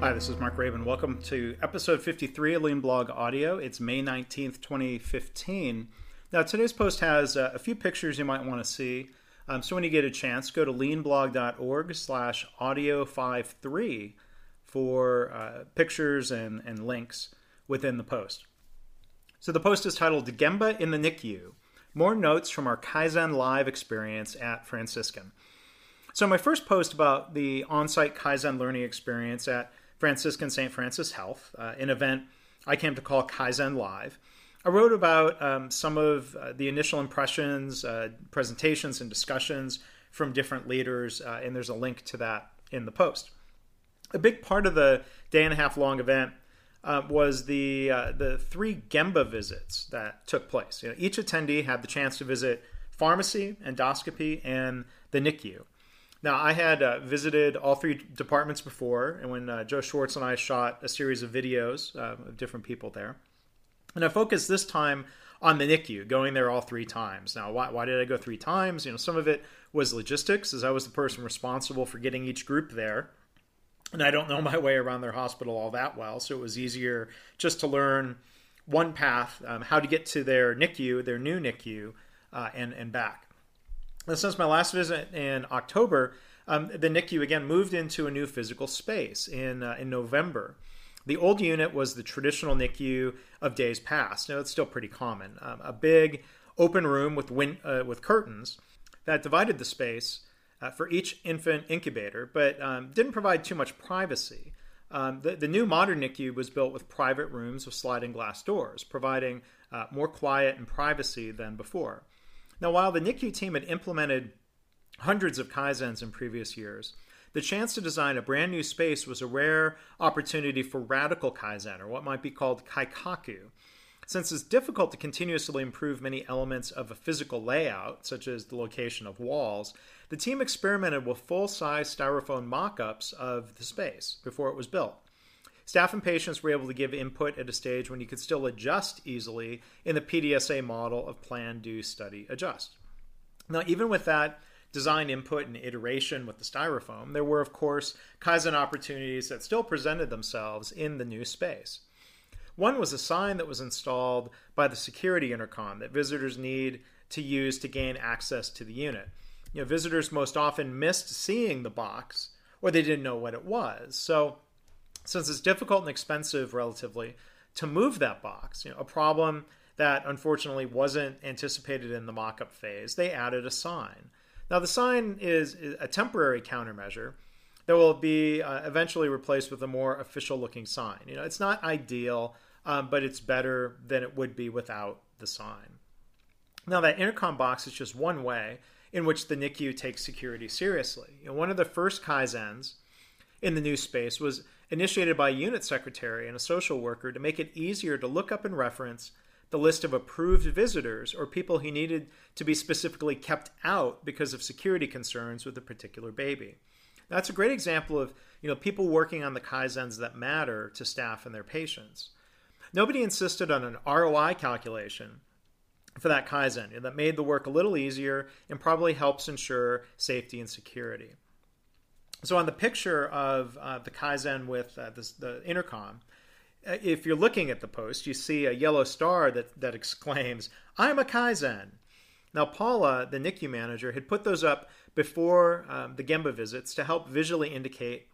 Hi, this is Mark Graban. Welcome to episode 53 of Lean Blog Audio. It's May 19th, 2015. Now, today's post has uh, a few pictures you might want to see. Um, so when you get a chance, go to leanblog.org slash audio53 for uh, pictures and, and links within the post. So the post is titled Gemba in the NICU, more notes from our Kaizen Live experience at Franciscan. So my first post about the on-site Kaizen learning experience at Franciscan St. Francis Health, uh, an event I came to call Kaizen Live, I wrote about um, some of uh, the initial impressions, uh, presentations, and discussions from different leaders, uh, and there's a link to that in the post. A big part of the day and a half long event uh, was the uh, the three Gemba visits that took place. You know, each attendee had the chance to visit pharmacy, endoscopy, and the NICU. Now, I had uh, visited all three departments before, and when Joe Swartz and I shot a series of videos of different people there. And I focused this time on the NICU, going there all three times. Now, why, why did I go three times? You know, some of it was logistics, as I was the person responsible for getting each group there. And I don't know my way around their hospital all that well, so it was easier just to learn one path, um, how to get to their NICU, their new NICU, uh, and, and back. Since my last visit in October, um, the NICU again moved into a new physical space in, uh, in November. The old unit was the traditional NICU of days past. Now, it's still pretty common. Um, a big open room with, win- uh, with curtains that divided the space uh, for each infant incubator, but um, didn't provide too much privacy. Um, the, the, new modern NICU was built with private rooms with sliding glass doors, providing uh, more quiet and privacy than before. Now, while the NICU team had implemented hundreds of Kaizens in previous years, the chance to design a brand new space was a rare opportunity for radical Kaizen, or what might be called Kaikaku. Since it's difficult to continuously improve many elements of a physical layout, such as the location of walls, the team experimented with full size styrofoam mock ups of the space before it was built. Staff and patients were able to give input at a stage when you could still adjust easily in the PDSA model of plan, do, study, adjust. Now, even with that design input and iteration with the styrofoam, there were, of course, Kaizen opportunities that still presented themselves in the new space. One was a sign that was installed by the security intercom that visitors need to use to gain access to the unit. You know, visitors most often missed seeing the box or they didn't know what it was. So, since it's difficult and expensive relatively to move that box, you know, a problem that unfortunately wasn't anticipated in the mock-up phase, they added a sign. Now, the sign is a temporary countermeasure that will be uh, eventually replaced with a more official looking sign. You know, it's not ideal, um, but it's better than it would be without the sign. Now, that intercom box is just one way in which the NICU takes security seriously. You know, one of the first Kaizens in the new space was initiated by a unit secretary and a social worker to make it easier to look up and reference the list of approved visitors or people he needed to be specifically kept out because of security concerns with a particular baby. That's a great example of you know people working on the kaizens that matter to staff and their patients. Nobody insisted on an ROI calculation for that kaizen that made the work a little easier and probably helps ensure safety and security. So on the picture of uh, the kaizen with uh, this, the intercom, uh, if you're looking at the post, you see a yellow star that, that exclaims, I'm a Kaizen. Now, Paula, the NICU manager, had put those up before um, the Gemba visits to help visually indicate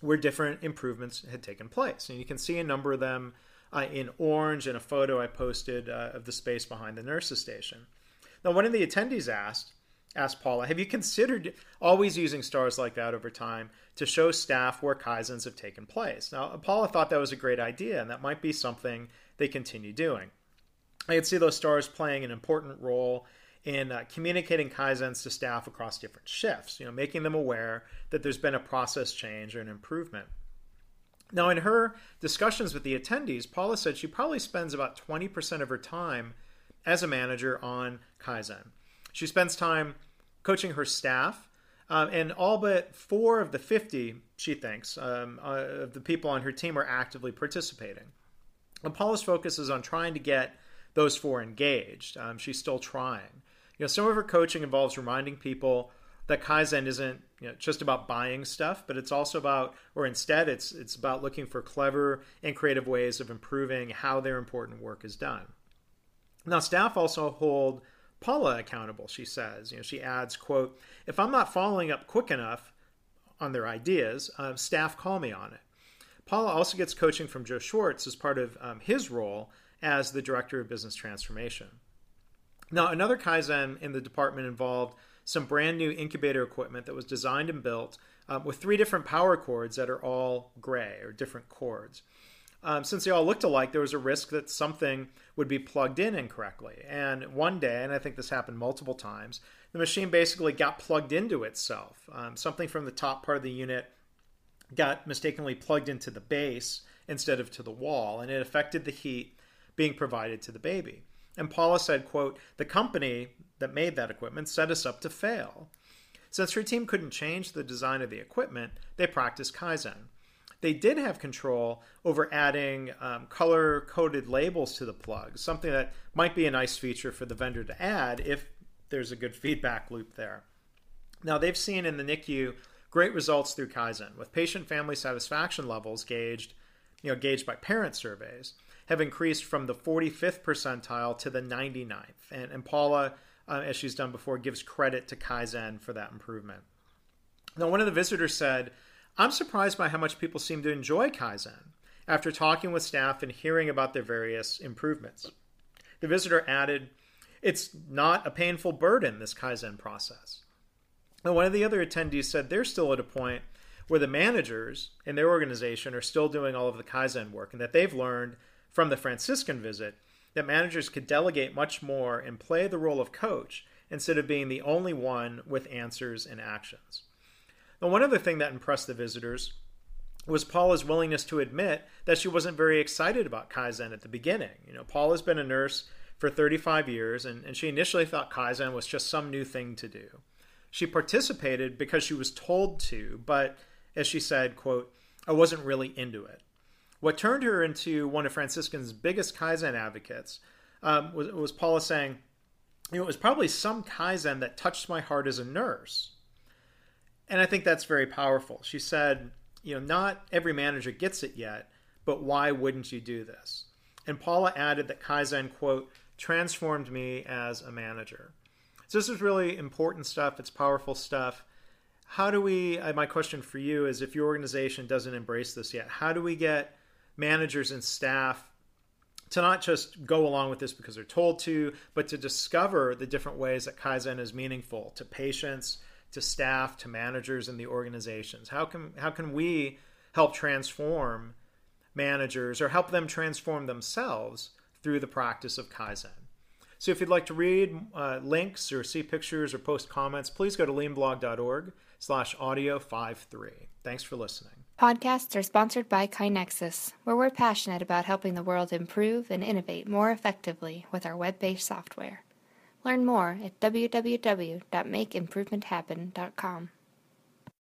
where different improvements had taken place. And you can see a number of them uh, in orange in a photo I posted uh, of the space behind the nurses' station. Now, one of the attendees asked, asked Paula, Have you considered always using stars like that over time to show staff where Kaizens have taken place? Now, Paula thought that was a great idea, and that might be something they continue doing. I could see those stars playing an important role in uh, communicating Kaizens to staff across different shifts, you know, making them aware that there's been a process change or an improvement. Now, in her discussions with the attendees, Paula said she probably spends about 20% of her time as a manager on Kaizen. She spends time coaching her staff, um, and all but four of the 50, she thinks, um, uh, of the people on her team are actively participating. And Paula's focus is on trying to get those four engaged. Um, she's still trying. You know, some of her coaching involves reminding people that Kaizen isn't you know, just about buying stuff, but it's also about, or instead, it's it's about looking for clever and creative ways of improving how their important work is done. Now, staff also hold Paula accountable. She says, you know, she adds, "quote If I'm not following up quick enough on their ideas, uh, staff call me on it." Paula also gets coaching from Joe Swartz as part of um, his role as the director of business transformation. Now, another Kaizen in the department involved some brand new incubator equipment that was designed and built um, with three different power cords that are all gray or different cords. Um, since they all looked alike, there was a risk that something would be plugged in incorrectly. And one day, and I think this happened multiple times, the machine basically got plugged into itself. Um, something from the top part of the unit got mistakenly plugged into the base instead of to the wall, and it affected the heat being provided to the baby. And Paula said, quote, the company that made that equipment set us up to fail. Since her team couldn't change the design of the equipment, they practiced Kaizen. They did have control over adding um, color coded labels to the plugs, something that might be a nice feature for the vendor to add if there's a good feedback loop there. Now, they've seen in the NICU great results through Kaizen, with patient family satisfaction levels gauged, you know, gauged by parent surveys have increased from the 45th percentile to the 99th. And, and Paula, uh, as she's done before, gives credit to Kaizen for that improvement. Now, one of the visitors said, I'm surprised by how much people seem to enjoy Kaizen after talking with staff and hearing about their various improvements. The visitor added, It's not a painful burden, this Kaizen process. And one of the other attendees said they're still at a point where the managers in their organization are still doing all of the Kaizen work and that they've learned from the Franciscan visit that managers could delegate much more and play the role of coach instead of being the only one with answers and actions. Now, one other thing that impressed the visitors was Paula's willingness to admit that she wasn't very excited about Kaizen at the beginning. You know, Paula's been a nurse for 35 years, and, and she initially thought Kaizen was just some new thing to do. She participated because she was told to, but as she said, quote, I wasn't really into it. What turned her into one of Franciscan's biggest Kaizen advocates um, was, was Paula saying, you know, it was probably some Kaizen that touched my heart as a nurse. And I think that's very powerful. She said, you know, not every manager gets it yet, but why wouldn't you do this? And Paula added that Kaizen, quote, transformed me as a manager. So this is really important stuff. It's powerful stuff. How do we, uh, my question for you is if your organization doesn't embrace this yet, how do we get managers and staff to not just go along with this because they're told to, but to discover the different ways that Kaizen is meaningful to patients, to staff, to managers in the organizations. How can how can we help transform managers or help them transform themselves through the practice of Kaizen? So if you'd like to read uh, links or see pictures or post comments, please go to leanblog.org slash audio 53. Thanks for listening. Podcasts are sponsored by KaiNexus, where we're passionate about helping the world improve and innovate more effectively with our web based software. Learn more at www.makeimprovementhappen.com.